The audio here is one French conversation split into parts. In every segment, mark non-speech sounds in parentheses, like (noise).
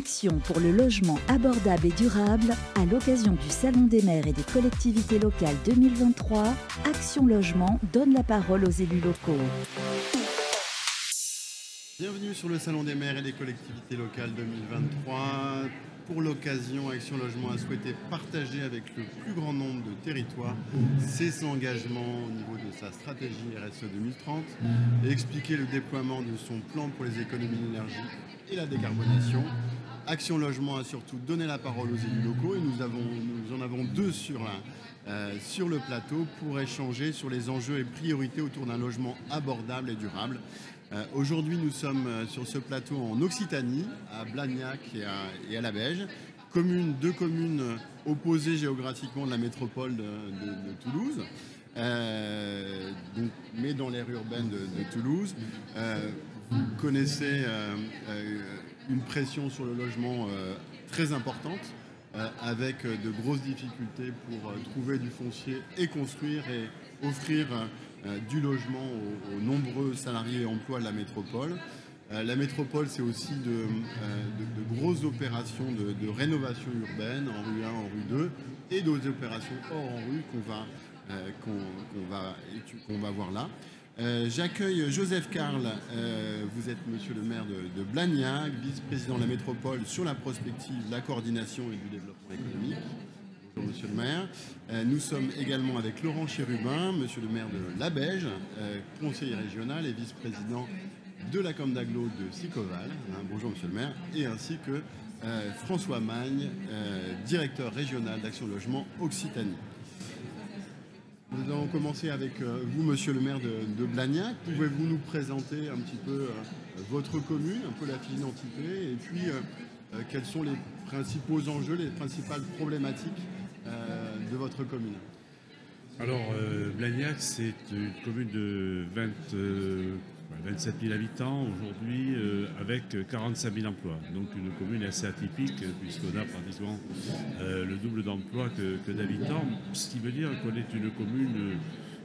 action pour le logement abordable et durable à l'occasion du Salon des maires et des collectivités locales 2023. Action Logement donne la parole aux élus locaux. Bienvenue sur le Salon des maires et des collectivités locales 2023. Pour l'occasion, Action Logement a souhaité partager avec le plus grand nombre de territoires ses engagements au niveau de sa stratégie RSE 2030 et expliquer le déploiement de son plan pour les économies d'énergie et la décarbonation. Action Logement a surtout donné la parole aux élus locaux et nous, en avons deux sur, euh, sur le plateau pour échanger sur les enjeux et priorités autour d'un logement abordable et durable. Euh, Aujourd'hui, nous sommes euh, sur ce plateau en Occitanie, à Blagnac et à, la Beige, commune, deux communes opposées géographiquement de la métropole de, Toulouse, mais dans l'aire urbaine de, Toulouse. Vous connaissez une pression sur le logement euh, très importante, euh, avec euh, de grosses difficultés pour trouver du foncier et construire et offrir du logement aux, nombreux salariés et emplois de la métropole. La métropole, c'est aussi de, grosses opérations de, rénovation urbaine en rue 1, en rue 2, et d'autres opérations hors en rue qu'on va, va, qu'on va voir là. Euh, J'accueille Joseph Carl, euh, vous êtes monsieur le maire de, Blagnac, vice-président de la métropole sur la prospective, la coordination et du développement économique. Bonjour monsieur le maire. Euh, nous sommes également avec Laurent Chérubin, monsieur le maire de La Beige, euh, conseiller régional et vice-président de la Com d'Aglo de Sicoval. Hein, bonjour monsieur le maire. Et ainsi que François Magne, directeur régional d'Action Logement Occitanie. Nous allons commencer avec euh, vous, monsieur le maire de, Blagnac. Pouvez-vous nous présenter un petit peu euh, votre commune, un peu la d'identité, et puis euh, quels sont les principaux enjeux, les principales problématiques de votre commune? Alors, Blagnac, c'est une commune de 20, euh, 27 000 habitants aujourd'hui, euh, avec 45 000 emplois. Donc, une commune assez atypique, euh, puisqu'on a pratiquement euh, le double d'emplois que, d'habitants, ce qui veut dire qu'on est une commune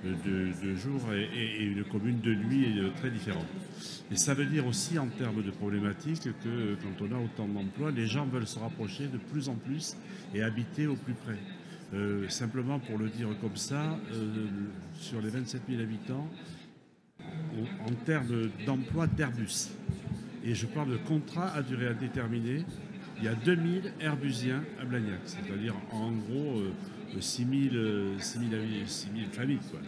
euh, de, jour et, une commune de nuit euh, très différente. Et ça veut dire aussi, en termes de problématiques, que quand on a autant d'emplois, les gens veulent se rapprocher de plus en plus et habiter au plus près. Euh, simplement pour le dire comme ça, euh, sur les 27 000 habitants, en termes d'emploi d'Airbus, et je parle de contrat à durée indéterminée, il y a 2000 Airbusiens à Blagnac, c'est-à-dire en gros euh, 6000 euh, 6000 avis- 6000 familles. Donc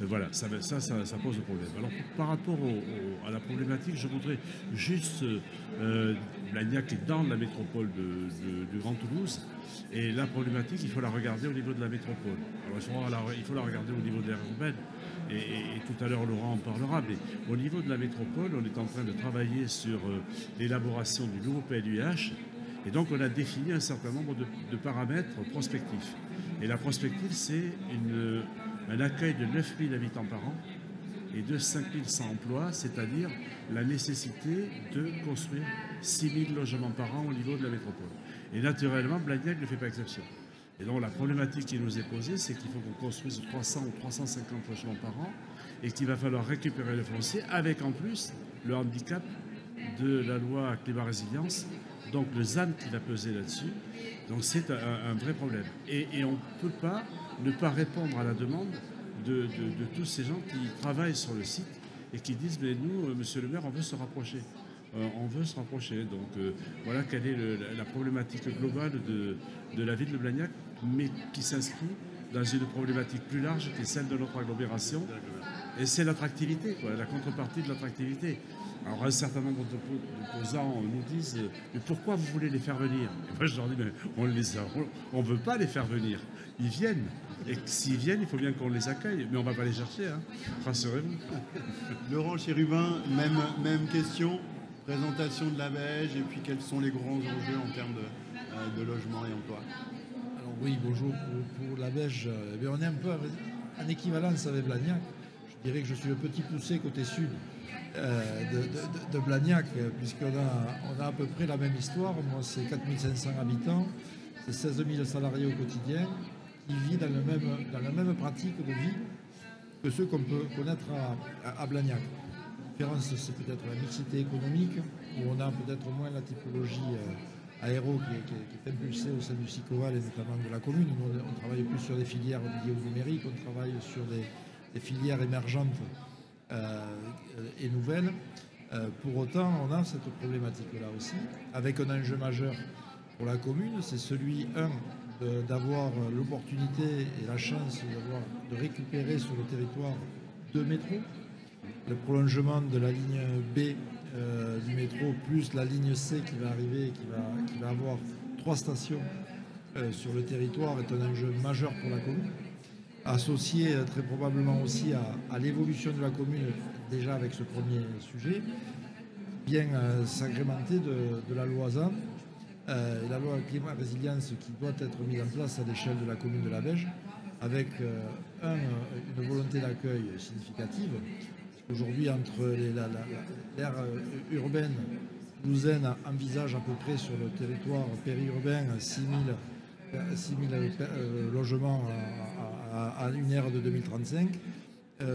euh, voilà, ça, ça, pose problème. Alors par rapport au- à la problématique, je voudrais juste. Euh, Blagnac est dans la métropole du Grand Toulouse, et la problématique, il faut la regarder au niveau de la métropole. Alors il faut la, regarder au niveau de l'aire urbaine, et, tout à l'heure Laurent en parlera, mais au niveau de la métropole, on est en train de travailler sur euh, l'élaboration du nouveau PLUH, et donc on a défini un certain nombre de, paramètres prospectifs. Et la prospective, c'est un accueil de 9000 habitants par an et de 5100 emplois, c'est-à-dire la nécessité de construire 6000 logements par an au niveau de la métropole. Et naturellement, Blagnac ne fait pas exception. Et donc la problématique qui nous est posée, c'est qu'il faut qu'on construise 300 ou 350 logements par an et qu'il va falloir récupérer le foncier avec en plus le handicap de la loi climat résilience, donc le ZAN qui va peser là-dessus. Donc c'est un, vrai problème. Et, on ne peut pas ne pas répondre à la demande de, de- de tous ces gens qui travaillent sur le site et qui disent mais nous, euh, monsieur le maire, on veut se rapprocher. Euh, on veut se rapprocher. Donc euh, voilà quelle est la, problématique globale de, de la ville de Blagnac, mais qui s'inscrit dans une problématique plus large qui est celle de notre agglomération. Et c'est l'attractivité, la contrepartie de l'attractivité. Alors un certain nombre d'opposants nous disent mais pourquoi vous voulez les faire venir? Moi je leur dis mais on les a- on ne veut pas les faire venir. Ils viennent. Et s'ils viennent, il faut bien qu'on les accueille. Mais on va pas les chercher, hein. rassurez-vous. Laurent Chérubin, même, même question. Présentation de la Beige et puis quels sont les grands enjeux en termes de, euh, logement et emploi Alors oui, bonjour. Pour, la euh, eh on est un peu en équivalence avec Blagnac. Je dirais que je suis le petit poussé côté sud euh, de, Blagnac, puisqu'on a, on a à peu près la même histoire. Moi, c'est 4500 habitants, c'est 16 000 salariés au quotidien, qui vivent dans, dans la même pratique de vie que ceux qu'on peut connaître à Blagnac. Différence, c'est peut-être la mixité économique, où on a peut-être moins la typologie euh, aéro qui est, impulsée au sein du SICOVAL et notamment de la commune. on, travaille plus sur des filières liées au numérique, on travaille sur des, filières émergentes et nouvelles. pour autant, on a cette problématique-là aussi, avec un enjeu majeur pour la commune, c'est celui, un, d'avoir l'opportunité et la chance de récupérer sur le territoire deux métros. Le prolongement de la ligne B euh, du métro, plus la ligne C qui va arriver, va, qui va avoir trois stations euh, sur le territoire, est un enjeu majeur pour la commune. Associé euh, très probablement aussi à, l'évolution de la commune, déjà avec ce premier sujet, bien s'agrémenter de, la loi ZAN la loi climat résilience qui doit être mise en place à l'échelle de la commune de la Beige, avec un, une volonté d'accueil significative. Aujourd'hui, entre l'aire euh, urbaine toulousaine envisage à peu près sur le territoire périurbain 6 000, logements à, une ère de 2035.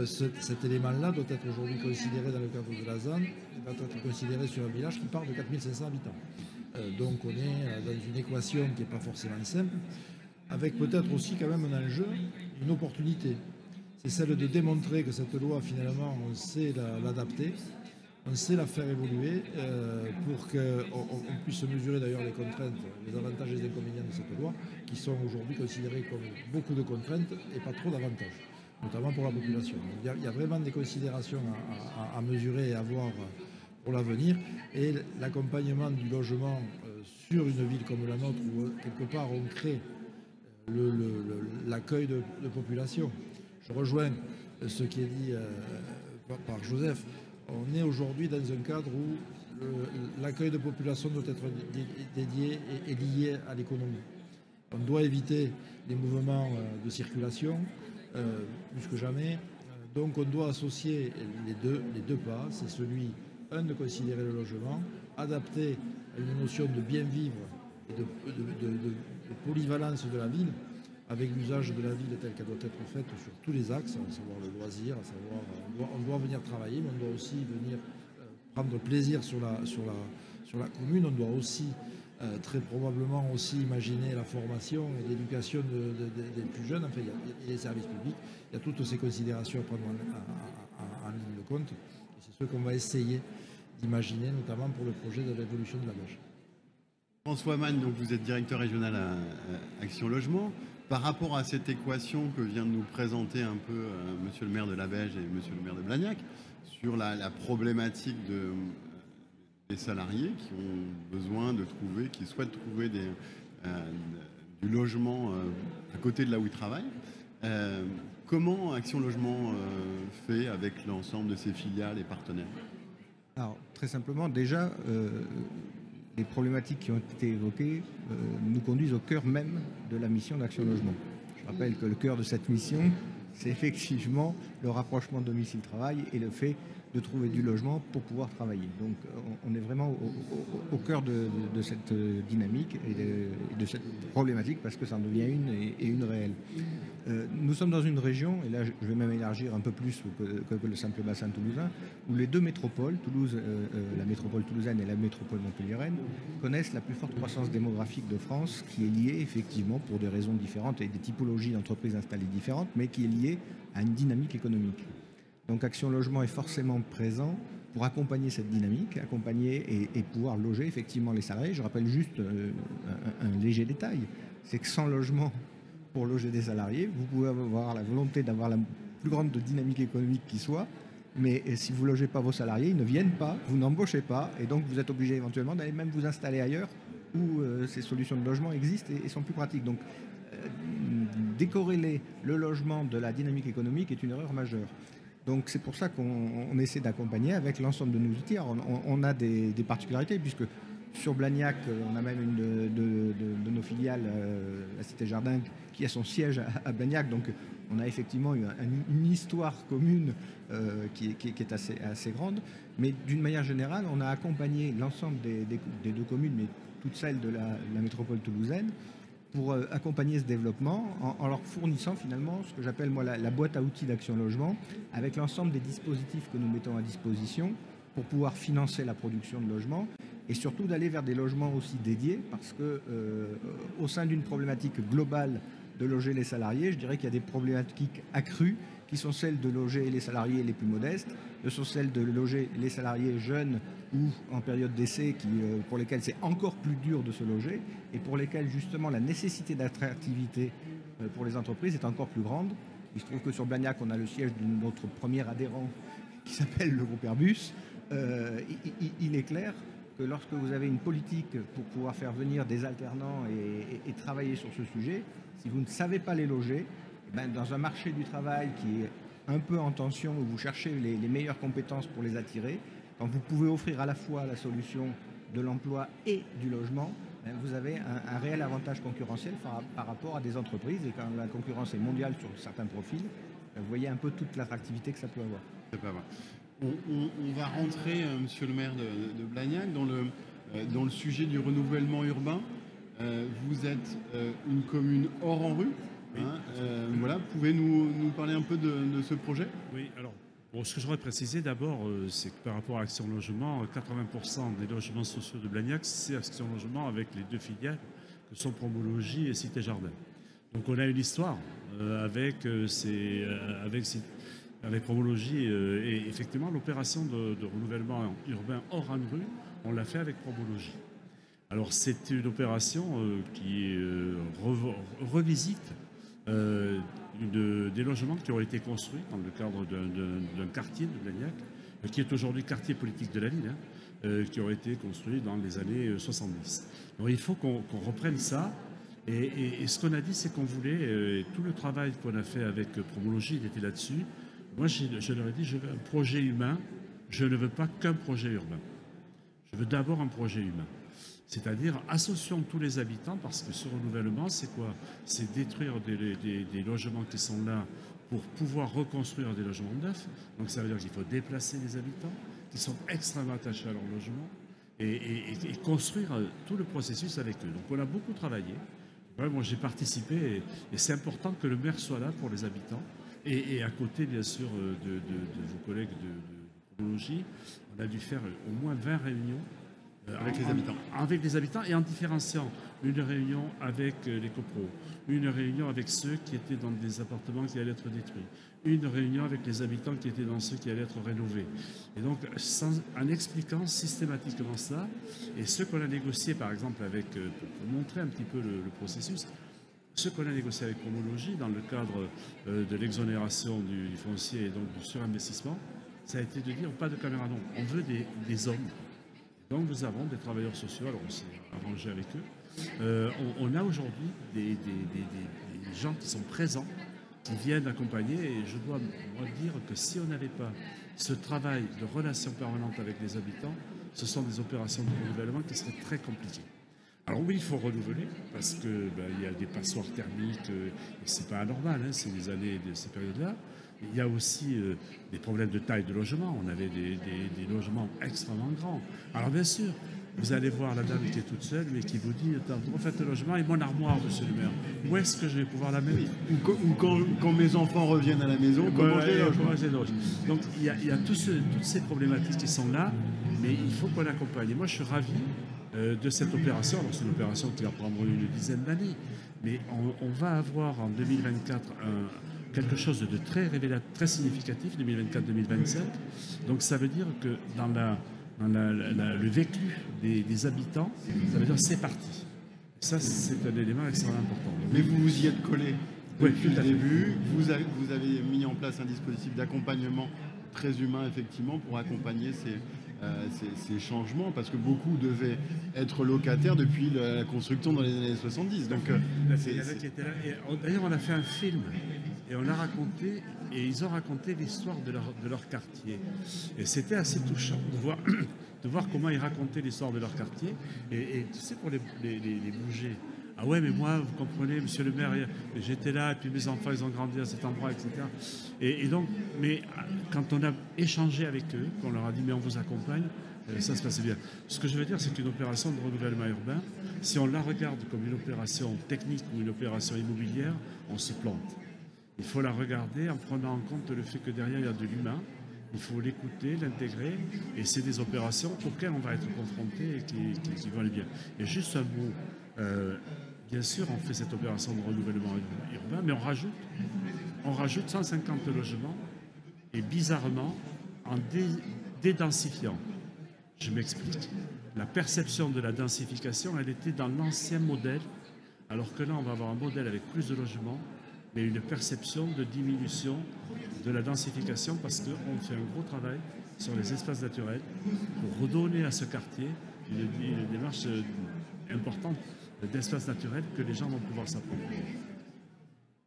cet élément-là doit être aujourd'hui considéré dans le cadre de la zone, doit être considéré sur un village qui part de 4500 habitants. Euh, donc on est euh, dans une équation qui n'est pas forcément simple, avec peut-être aussi quand même un enjeu, une opportunité. C'est celle de démontrer que cette loi, finalement, on sait l'adapter, on sait la faire évoluer euh, pour qu'on puisse mesurer d'ailleurs les contraintes, les avantages et les inconvénients de cette loi, qui sont aujourd'hui considérés comme beaucoup de contraintes et pas trop d'avantages, notamment pour la population. Il y, a, vraiment des considérations à mesurer et à voir pour l'avenir et l'accompagnement du logement euh, sur une ville comme la nôtre où euh, quelque part on crée l'accueil de, population. Je rejoins ce qui est dit par Joseph. On est aujourd'hui dans un cadre où l'accueil de population doit être dédié et, lié à l'économie. On doit éviter les mouvements de circulation plus que jamais. Donc on doit associer les deux, les deux pas. C'est celui un, de considérer le logement, adapté à une notion de bien vivre et de, polyvalence de la ville, avec l'usage de la ville telle qu'elle doit être faite sur tous les axes, à savoir le loisir, à savoir on doit, venir travailler, mais on doit aussi venir euh, prendre plaisir sur la, sur, la, sur la commune, on doit aussi euh, très probablement aussi imaginer la formation et l'éducation des plus jeunes, enfin il y, a, les services publics, il y a toutes ces considérations à prendre en ligne de compte. C'est ce qu'on va essayer d'imaginer, notamment pour le projet de l'évolution de la Beige. François Mann, donc vous êtes directeur régional à, Action Logement. Par rapport à cette équation que vient de nous présenter un peu euh, Monsieur le maire de la Beige et Monsieur le maire de Blagnac, sur la, problématique de, des salariés qui ont besoin de trouver, qui souhaitent trouver euh, du logement euh, à côté de là où ils travaillent. Comment Action Logement euh, fait avec l'ensemble de ses filiales et partenaires? Alors, très simplement, déjà, euh, les problématiques qui ont été évoquées euh, nous conduisent au cœur même de la mission d'Action Logement. Je rappelle que le cœur de cette mission, c'est (laughs) effectivement le rapprochement domicile-travail et le fait de trouver du logement pour pouvoir travailler. Donc on est vraiment au, cœur de, cette dynamique et de, cette problématique parce que ça en devient une et, une réelle. Euh, nous sommes dans une région, et là je vais même élargir un peu plus que, le simple bassin toulousain, où les deux métropoles, Toulouse, euh, euh, la métropole toulousaine et la métropole montpelliéraine, connaissent la plus forte croissance démographique de France, qui est liée effectivement pour des raisons différentes et des typologies d'entreprises installées différentes, mais qui est liée à une dynamique économique. Donc Action Logement est forcément présent pour accompagner cette dynamique, accompagner et, pouvoir loger effectivement les salariés. Je rappelle juste euh, un, léger détail, c'est que sans logement pour loger des salariés, vous pouvez avoir la volonté d'avoir la plus grande dynamique économique qui soit, mais si vous ne logez pas vos salariés, ils ne viennent pas, vous n'embauchez pas, et donc vous êtes obligé éventuellement d'aller même vous installer ailleurs où euh, ces solutions de logement existent et, sont plus pratiques. Donc euh, décorréler le logement de la dynamique économique est une erreur majeure. Donc c'est pour ça qu'on essaie d'accompagner avec l'ensemble de nos outils. on, a des, particularités puisque sur Blagnac, on a même une de, nos filiales, euh, la Cité Jardin, qui a son siège à, Blagnac. Donc on a effectivement une, histoire commune euh, qui, est assez, grande. Mais d'une manière générale, on a accompagné l'ensemble des, deux communes, mais toutes celles de la métropole toulousaine, pour euh, accompagner ce développement en, leur fournissant finalement ce que j'appelle moi la, boîte à outils d'Action Logement avec l'ensemble des dispositifs que nous mettons à disposition pour pouvoir financer la production de logements et surtout d'aller vers des logements aussi dédiés parce que euh, au sein d'une problématique globale de loger les salariés, je dirais qu'il y a des problématiques accrues qui sont celles de loger les salariés les plus modestes, ce sont celles de loger les salariés jeunes ou en période d'essai euh, pour lesquels c'est encore plus dur de se loger et pour lesquels justement la nécessité d'attractivité euh, pour les entreprises est encore plus grande. Il se trouve que sur Blagnac, on a le siège de notre premier adhérent qui s'appelle le groupe Airbus. Euh, il, est clair que lorsque vous avez une politique pour pouvoir faire venir des alternants et, travailler sur ce sujet, si vous ne savez pas les loger, eh ben, dans un marché du travail qui est un peu en tension, où vous cherchez les, meilleures compétences pour les attirer, quand vous pouvez offrir à la fois la solution de l'emploi et du logement, ben, vous avez un, réel avantage concurrentiel par, rapport à des entreprises. Et quand la concurrence est mondiale sur certains profils, ben, vous voyez un peu toute l'attractivité que ça peut avoir. On, va rentrer, euh, monsieur le maire de, Blagnac, dans le, euh, dans le sujet du renouvellement urbain. Euh, vous êtes une commune hors en rue. Hein, voilà, pouvez-nous nous parler un peu de, ce projet? Oui, alors Bon, ce que j'aurais précisé d'abord, c'est que par rapport à Action Logement, 80% des logements sociaux de Blagnac, c'est Action Logement avec les deux filiales que sont Promologie et Cité Jardin. Donc on a une histoire avec, ces, avec Promologie. Euh, et effectivement, l'opération de, renouvellement urbain hors en rue, on l'a fait avec Promologie. Alors, c'est une opération euh, qui euh, revisite des logements qui ont été construits dans le cadre d'un quartier de Blagnac, qui est aujourd'hui quartier politique de la ville, hein, qui ont été construits dans les années 70. Donc, il faut qu'on reprenne ça. Et, ce qu'on a dit, c'est qu'on voulait, tout le travail qu'on a fait avec Promologie, il était là-dessus, moi, je, leur ai dit, je veux un projet humain, je ne veux pas qu'un projet urbain. Je veux d'abord un projet humain. C'est-à-dire, associons tous les habitants, parce que ce renouvellement, c'est quoi? C'est détruire des, logements qui sont là pour pouvoir reconstruire des logements neufs. Donc ça veut dire qu'il faut déplacer les habitants qui sont extrêmement attachés à leur logement et, construire euh, tout le processus avec eux. Donc on a beaucoup travaillé. moi j'ai participé et c'est important que le maire soit là pour les habitants. Et, à côté, bien sûr, euh, de, vos collègues de, de, on a dû faire au moins 20 réunions euh, avec les habitants. Avec les habitants et en différenciant une réunion avec euh, les copros, une réunion avec ceux qui étaient dans des appartements qui allaient être détruits, une réunion avec les habitants qui étaient dans ceux qui allaient être rénovés. Et donc, en expliquant systématiquement ça, et ce qu'on a négocié, par exemple, avec, pour montrer un petit peu le processus, ce qu'on a négocié avec Promologie dans le cadre euh, de l'exonération du, foncier et donc du surinvestissement, ça a été de dire pas de caméra non, on veut des, hommes. Donc nous avons des travailleurs sociaux, alors on s'est arrangé avec eux. Euh, on, a aujourd'hui des, gens qui sont présents, qui viennent accompagner, et je dois dire que si on n'avait pas ce travail de relation permanente avec les habitants, ce sont des opérations de renouvellement qui seraient très compliquées. Alors oui, il faut renouveler parce que ben, il y a des passoires thermiques euh, et c'est pas anormal, hein, c'est des années de ces périodes-là. Il y a aussi euh, des problèmes de taille de logement. On avait des, logements extrêmement grands. Alors bien sûr, vous allez voir la dame qui est toute seule, mais qui vous dit refaites le logement et mon armoire, monsieur le maire. Où est-ce que je vais pouvoir la mettre? Ou, quand, mes enfants reviennent à la maison, comment je les Donc il y a, toutes ces problématiques qui sont là, mais il faut qu'on accompagne. Et moi, je suis ravi euh, de cette opération. c'est une opération qui va prendre une dizaine d'années, mais on, va avoir en 2024 quelque chose de très révélateur, très significatif, 2024-2025. Donc ça veut dire que dans, le vécu des, habitants, ça veut dire c'est parti. Ça, c'est un élément extrêmement important. Mais vous vous y êtes collé depuis le début. Vous avez, vous avez mis en place un dispositif d'accompagnement très humain, effectivement, pour accompagner ces, euh, ces, changements, parce que beaucoup devaient être locataires depuis la, construction dans les années 70. Donc, D'ailleurs, on a fait un film et on a raconté, et ils ont raconté l'histoire de leur, de leur quartier. Et c'était assez touchant de voir, (clears throat) de voir comment ils racontaient l'histoire de leur quartier. Et, tu sais, pour les, les, les bouger, ah ouais, mais moi, vous comprenez, monsieur le maire, j'étais là, et puis mes enfants, ils ont grandi à cet endroit, etc. Et, donc, mais quand on a échangé avec eux, qu'on leur a dit, mais on vous accompagne, euh, ça se passait bien. Ce que je veux dire, c'est qu'une opération de renouvellement urbain, si on la regarde comme une opération technique ou une opération immobilière, on se plante. Il faut la regarder en prenant en compte le fait que derrière, il y a de l'humain il faut l'écouter, l'intégrer, et c'est des opérations auxquelles on va être confronté et qui, vont aller bien. Et juste un mot, euh, bien sûr, on fait cette opération de renouvellement urbain, mais on rajoute, on rajoute 150 logements, et bizarrement, en dédensifiant. Je m'explique. La perception de la densification, elle était dans l'ancien modèle, alors que là, on va avoir un modèle avec plus de logements, mais une perception de diminution de la densification parce qu'on fait un gros travail sur les espaces naturels pour redonner à ce quartier une, démarche euh, importante d'espace naturel que les gens vont pouvoir s'approprier.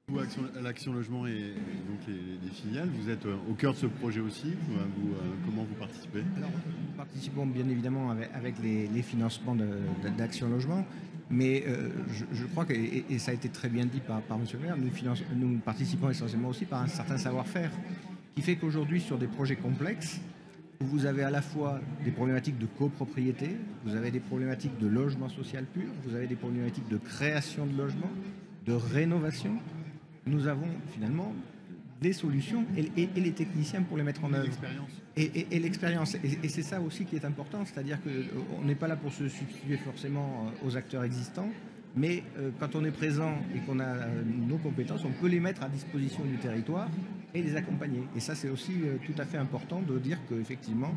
Vous, l'Action Logement et donc les, filiales, vous êtes euh, au cœur de ce projet aussi. Vous, euh, comment vous participez? Alors, Nous participons bien évidemment avec, les, financements d'Action Logement, mais euh, je, crois que, et, ça a été très bien dit par, M. le maire, nous, nous participons essentiellement aussi par un certain savoir-faire qui fait qu'aujourd'hui, sur des projets complexes, vous avez à la fois des problématiques de copropriété, vous avez des problématiques de logement social pur, vous avez des problématiques de création de logements, de rénovation. Nous avons finalement des solutions et, les techniciens pour les mettre en œuvre. Et, et l'expérience. Et, c'est ça aussi qui est important, c'est-à-dire qu'on euh, n'est pas là pour se substituer forcément euh, aux acteurs existants, mais euh, quand on est présent et qu'on a nos compétences, on peut les mettre à disposition du territoire et les accompagner. Et ça, c'est aussi tout à fait important de dire qu'effectivement,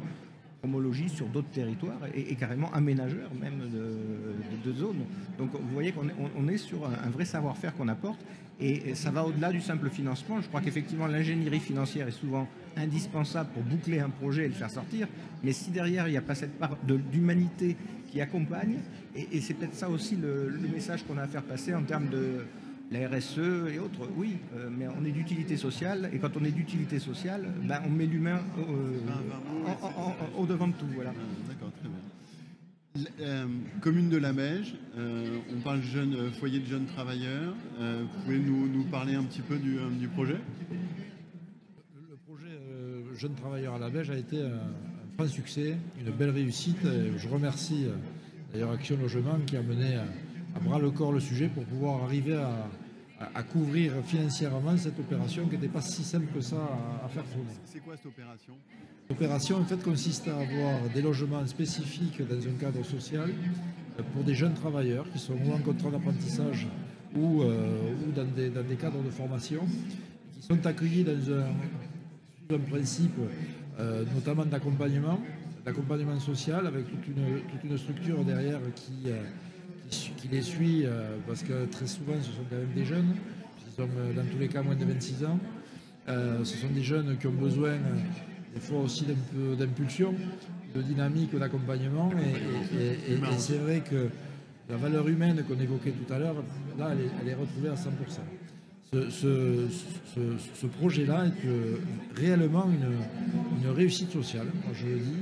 sur d'autres territoires et, carrément aménageur même de, zones. Donc vous voyez qu'on est, sur un vrai savoir-faire qu'on apporte et ça va au-delà du simple financement. Je crois qu'effectivement, l'ingénierie financière est souvent indispensable pour boucler un projet et le faire sortir. Mais si derrière, il n'y a pas cette part d'humanité qui accompagne, et, c'est peut-être ça aussi le, message qu'on a à faire passer en termes de la RSE et autres, oui, euh, mais on est d'utilité sociale, et quand on est d'utilité sociale, ben, on met l'humain au, devant de tout. Voilà. Ah, d'accord, très bien. Euh, commune de la Mège, euh, on parle jeune, euh, foyer de jeunes travailleurs. vous pouvez nous, parler un petit peu du, projet? Le projet Jeunes travailleurs à la Mège a été un, franc succès, une belle réussite. je remercie d'ailleurs Action Logement qui a mené à, bras le corps le sujet pour pouvoir arriver à, couvrir financièrement cette opération qui n'était pas si simple que ça à, à faire tourner. C'est quoi cette opération? L'opération en fait consiste à avoir des logements spécifiques dans un cadre social euh, pour des jeunes travailleurs qui sont ou en contrat d'apprentissage ou, euh, dans, des, cadres de formation, qui sont accueillis dans un, principe euh, notamment d'accompagnement, d'accompagnement social avec toute une, structure derrière qui, qui, les suit parce que très souvent ce sont quand même des jeunes, ils ont dans tous les cas moins de 26 ans. ce sont des jeunes qui ont besoin il faut aussi d'impulsion, de dynamique, d'accompagnement. Et, c'est vrai que la valeur humaine qu'on évoquait tout à l'heure, là, elle est, retrouvée à 100%. Ce, projet-là est euh, réellement une, réussite sociale, je le dis.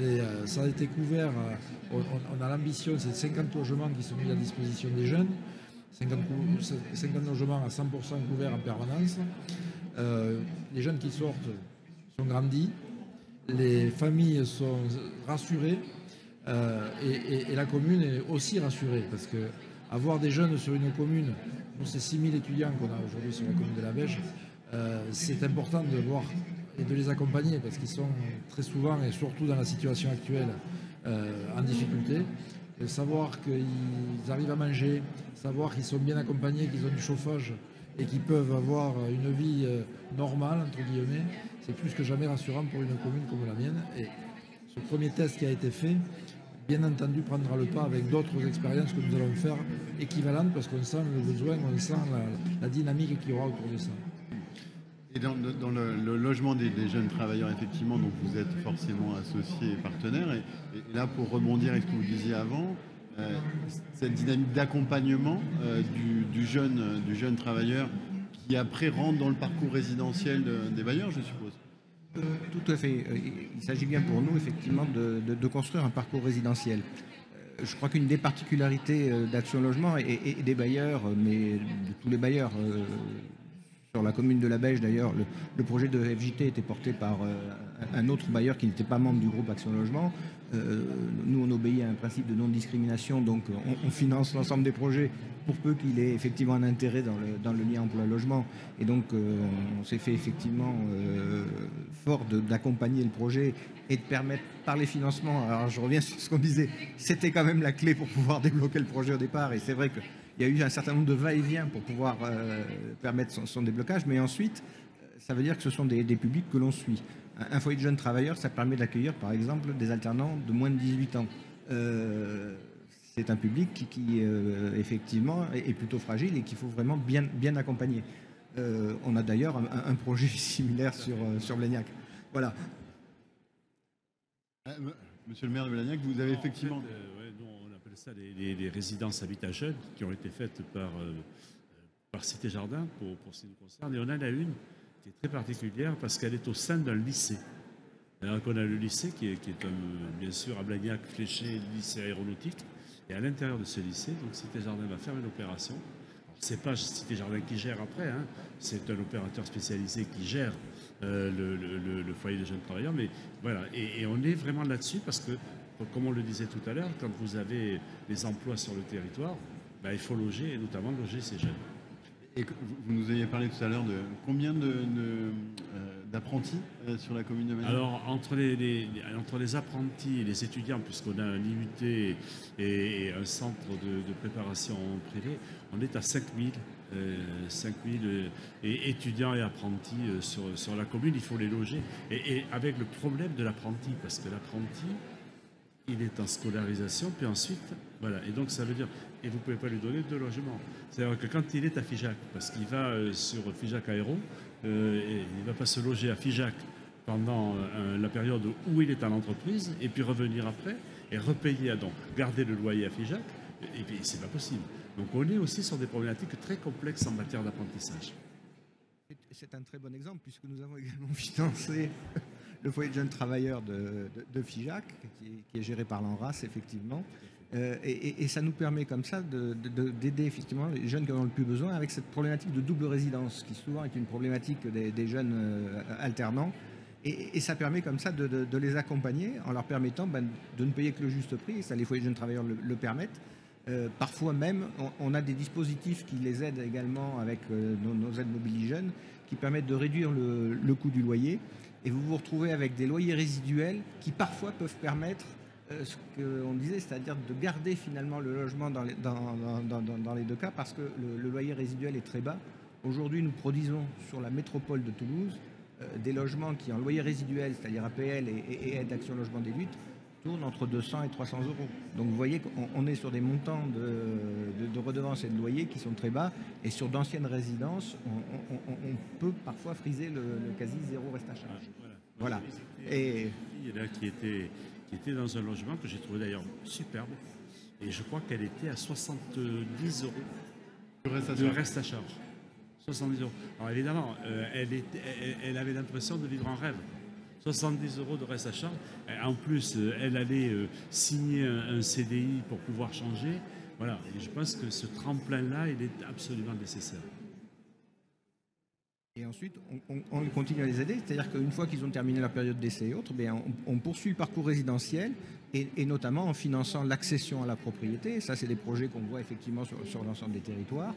Euh, ça a été couvert, euh, on, a l'ambition, c'est 50 logements qui sont mis à disposition des jeunes, 50, 50 logements à 100% couverts en permanence. les jeunes qui sortent sont grandis, les familles sont rassurées. Euh, et, la commune est aussi rassurée parce que avoir des jeunes sur une commune, nous c'est 6000 étudiants qu'on a aujourd'hui sur la commune de la Beige, euh, c'est important de voir et de les accompagner parce qu'ils sont très souvent et surtout dans la situation actuelle euh, en difficulté. De savoir qu'ils arrivent à manger, savoir qu'ils sont bien accompagnés, qu'ils ont du chauffage et qu'ils peuvent avoir une vie normale, entre guillemets, c'est plus que jamais rassurant pour une commune comme la mienne. Et ce premier test qui a été fait, bien entendu, prendra le pas avec d'autres expériences que nous allons faire équivalentes parce qu'on sent le besoin, on sent la, dynamique qu'il y aura autour de ça. Et dans, le, logement des, jeunes travailleurs, effectivement, donc vous êtes forcément associés et partenaires. Et, là, pour rebondir avec ce que vous disiez avant, euh, cette dynamique d'accompagnement euh, du, jeune, du jeune travailleur qui après rentre dans le parcours résidentiel des bailleurs, je suppose. Euh, tout à fait. Il s'agit bien pour nous, effectivement, de, construire un parcours résidentiel. Je crois qu'une des particularités d'Action Logement et, des bailleurs, mais de tous les bailleurs sur la commune de la Beige, d'ailleurs, le, projet de FJT était porté par euh, un autre bailleur qui n'était pas membre du groupe Action Logement. Euh, nous, on obéit à un principe de non-discrimination, donc on, finance l'ensemble des projets pour peu qu'il ait effectivement un intérêt dans le, dans le lien emploi-logement. Et donc, euh, on s'est fait effectivement fort d'accompagner le projet et de permettre par les financements, alors je reviens sur ce qu'on disait, c'était quand même la clé pour pouvoir (laughs) débloquer le projet au départ. Et c'est vrai que il y a eu un certain nombre de va-et-vient pour pouvoir euh, permettre son, déblocage, mais ensuite, ça veut dire que ce sont des, publics que l'on suit. Un, foyer de jeunes travailleurs, ça permet d'accueillir, par exemple, des alternants de moins de 18 ans. Euh, c'est un public qui, euh, effectivement, est, plutôt fragile et qu'il faut vraiment bien, bien accompagner. on a d'ailleurs un, projet (laughs) similaire sur, sur Blagnac. Voilà. Monsieur le maire de Blagnac, vous avez effectivement ça les, résidences habitat jeunes qui ont été faites par, euh, par Cité Jardin pour, pour ce qui nous concerne. Et on en a une qui est très particulière parce qu'elle est au sein d'un lycée. Alors qu'on a le lycée qui est, bien sûr à Blagnac, fléché, lycée aéronautique. Et à l'intérieur de ce lycée, donc Cité Jardin va faire une opération. C'est pas Cité Jardin qui gère après, hein. c'est un opérateur spécialisé qui gère euh, le, foyer des jeunes travailleurs. Mais voilà, et on est vraiment là-dessus parce que comme on le disait tout à l'heure, quand vous avez des emplois sur le territoire, ben, il faut loger et notamment loger ces jeunes. Et vous nous aviez parlé tout à l'heure de combien euh, d'apprentis de, euh, sur la commune de Manille Alors, entre les, entre les apprentis et les étudiants, puisqu'on a un IUT et, un centre de, préparation privé, on est à 5000. 5000 euh, et étudiants et apprentis sur, sur la commune, il faut les loger. et avec le problème de l'apprenti, parce que l'apprenti, il est en scolarisation, puis ensuite, voilà. Et donc ça veut dire, et vous ne pouvez pas lui donner de logement. C'est-à-dire que quand il est à Figeac, parce qu'il va euh, sur Figeac Aéro, euh, il ne va pas se loger à Figeac pendant euh, la période où il est en entreprise, et puis revenir après, et repayer, donc garder le loyer à Figeac, et puis c'est pas possible. Donc on est aussi sur des problématiques très complexes en matière d'apprentissage. C'est un très bon exemple, puisque nous avons également (laughs) financé le foyer de jeunes travailleurs de, Figeac, qui, est géré par l'ANRAS, effectivement. Euh, et, ça nous permet comme ça d'aider effectivement les jeunes qui en ont le plus besoin avec cette problématique de double résidence, qui souvent est une problématique des, jeunes euh, alternants. Et, ça permet comme ça de, les accompagner en leur permettant ben, de ne payer que le juste prix, et ça les foyers de jeunes travailleurs le, permettent. Euh, parfois même, on, a des dispositifs qui les aident également avec nos, aides mobiles jeunes, qui permettent de réduire le coût du loyer et vous vous retrouvez avec des loyers résiduels qui parfois peuvent permettre euh, ce qu'on disait, c'est-à-dire de garder finalement le logement dans les, deux cas parce que le, loyer résiduel est très bas. Aujourd'hui, nous produisons sur la métropole de Toulouse euh, des logements qui, en loyer résiduel, c'est-à-dire APL et, et aide d'action logement d'élude, entre 200 et 300 euros. Donc vous voyez qu'on est sur des montants de, redevances et de loyers qui sont très bas. Et sur d'anciennes résidences, on, peut parfois friser le, quasi zéro reste à charge. voilà. Et là qui était, qui était dans un logement que j'ai trouvé d'ailleurs superbe. Et je crois qu'elle était à 70 euros. Le reste à, charge. 70 euros. Alors évidemment, euh, elle, était, elle avait l'impression de vivre en rêve. 70 euros de reste à charge. En plus, euh, elle allait euh, signer un CDI pour pouvoir changer. Voilà, je pense que ce tremplin-là, il est absolument nécessaire. Et ensuite, on, continue à les aider, c'est-à-dire qu'une fois qu'ils ont terminé la période d'essai et autres, bien, on, poursuit le parcours résidentiel et, notamment en finançant l'accession à la propriété. Ça, c'est des projets qu'on voit effectivement sur, l'ensemble des territoires.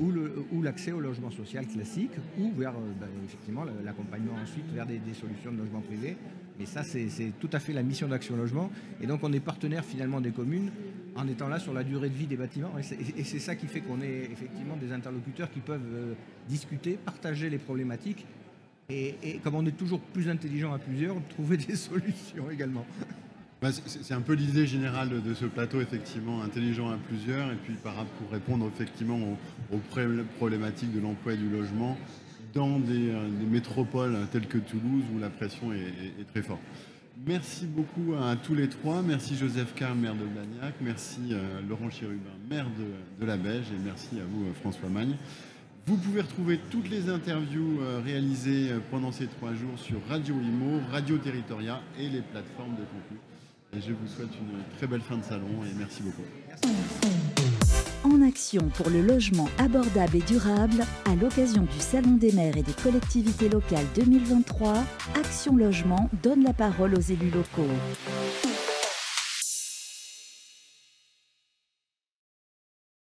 Ou l'accès au logement social classique, ou vers euh, ben, effectivement l'accompagnement ensuite vers des, solutions de logement privé. Mais ça, c'est tout à fait la mission d'Action Logement. Et donc, on est partenaire finalement des communes en étant là sur la durée de vie des bâtiments. Et c'est ça qui fait qu'on est effectivement des interlocuteurs qui peuvent euh, discuter, partager les problématiques. Et, et, comme on est toujours plus intelligent à plusieurs, (laughs) trouver des solutions également. Bah, c'est un peu l'idée générale de ce plateau, effectivement, intelligent à plusieurs, et puis pour répondre effectivement aux, problématiques de l'emploi et du logement dans des, euh, métropoles telles que Toulouse où la pression est, très forte. Merci beaucoup à tous les trois. Merci Joseph Carl, maire de Blagnac. Merci euh, Laurent Chérubin, maire de, la Beige. Et merci à vous, euh, François Magne. Vous pouvez retrouver toutes les interviews réalisées pendant ces trois jours sur Radio Imo, Radio Territoria et les plateformes de contenu. Je vous souhaite une très belle fin de salon et merci beaucoup. action pour le logement abordable et durable à l'occasion du Salon des maires et des collectivités locales 2023, Action Logement donne la parole aux élus locaux.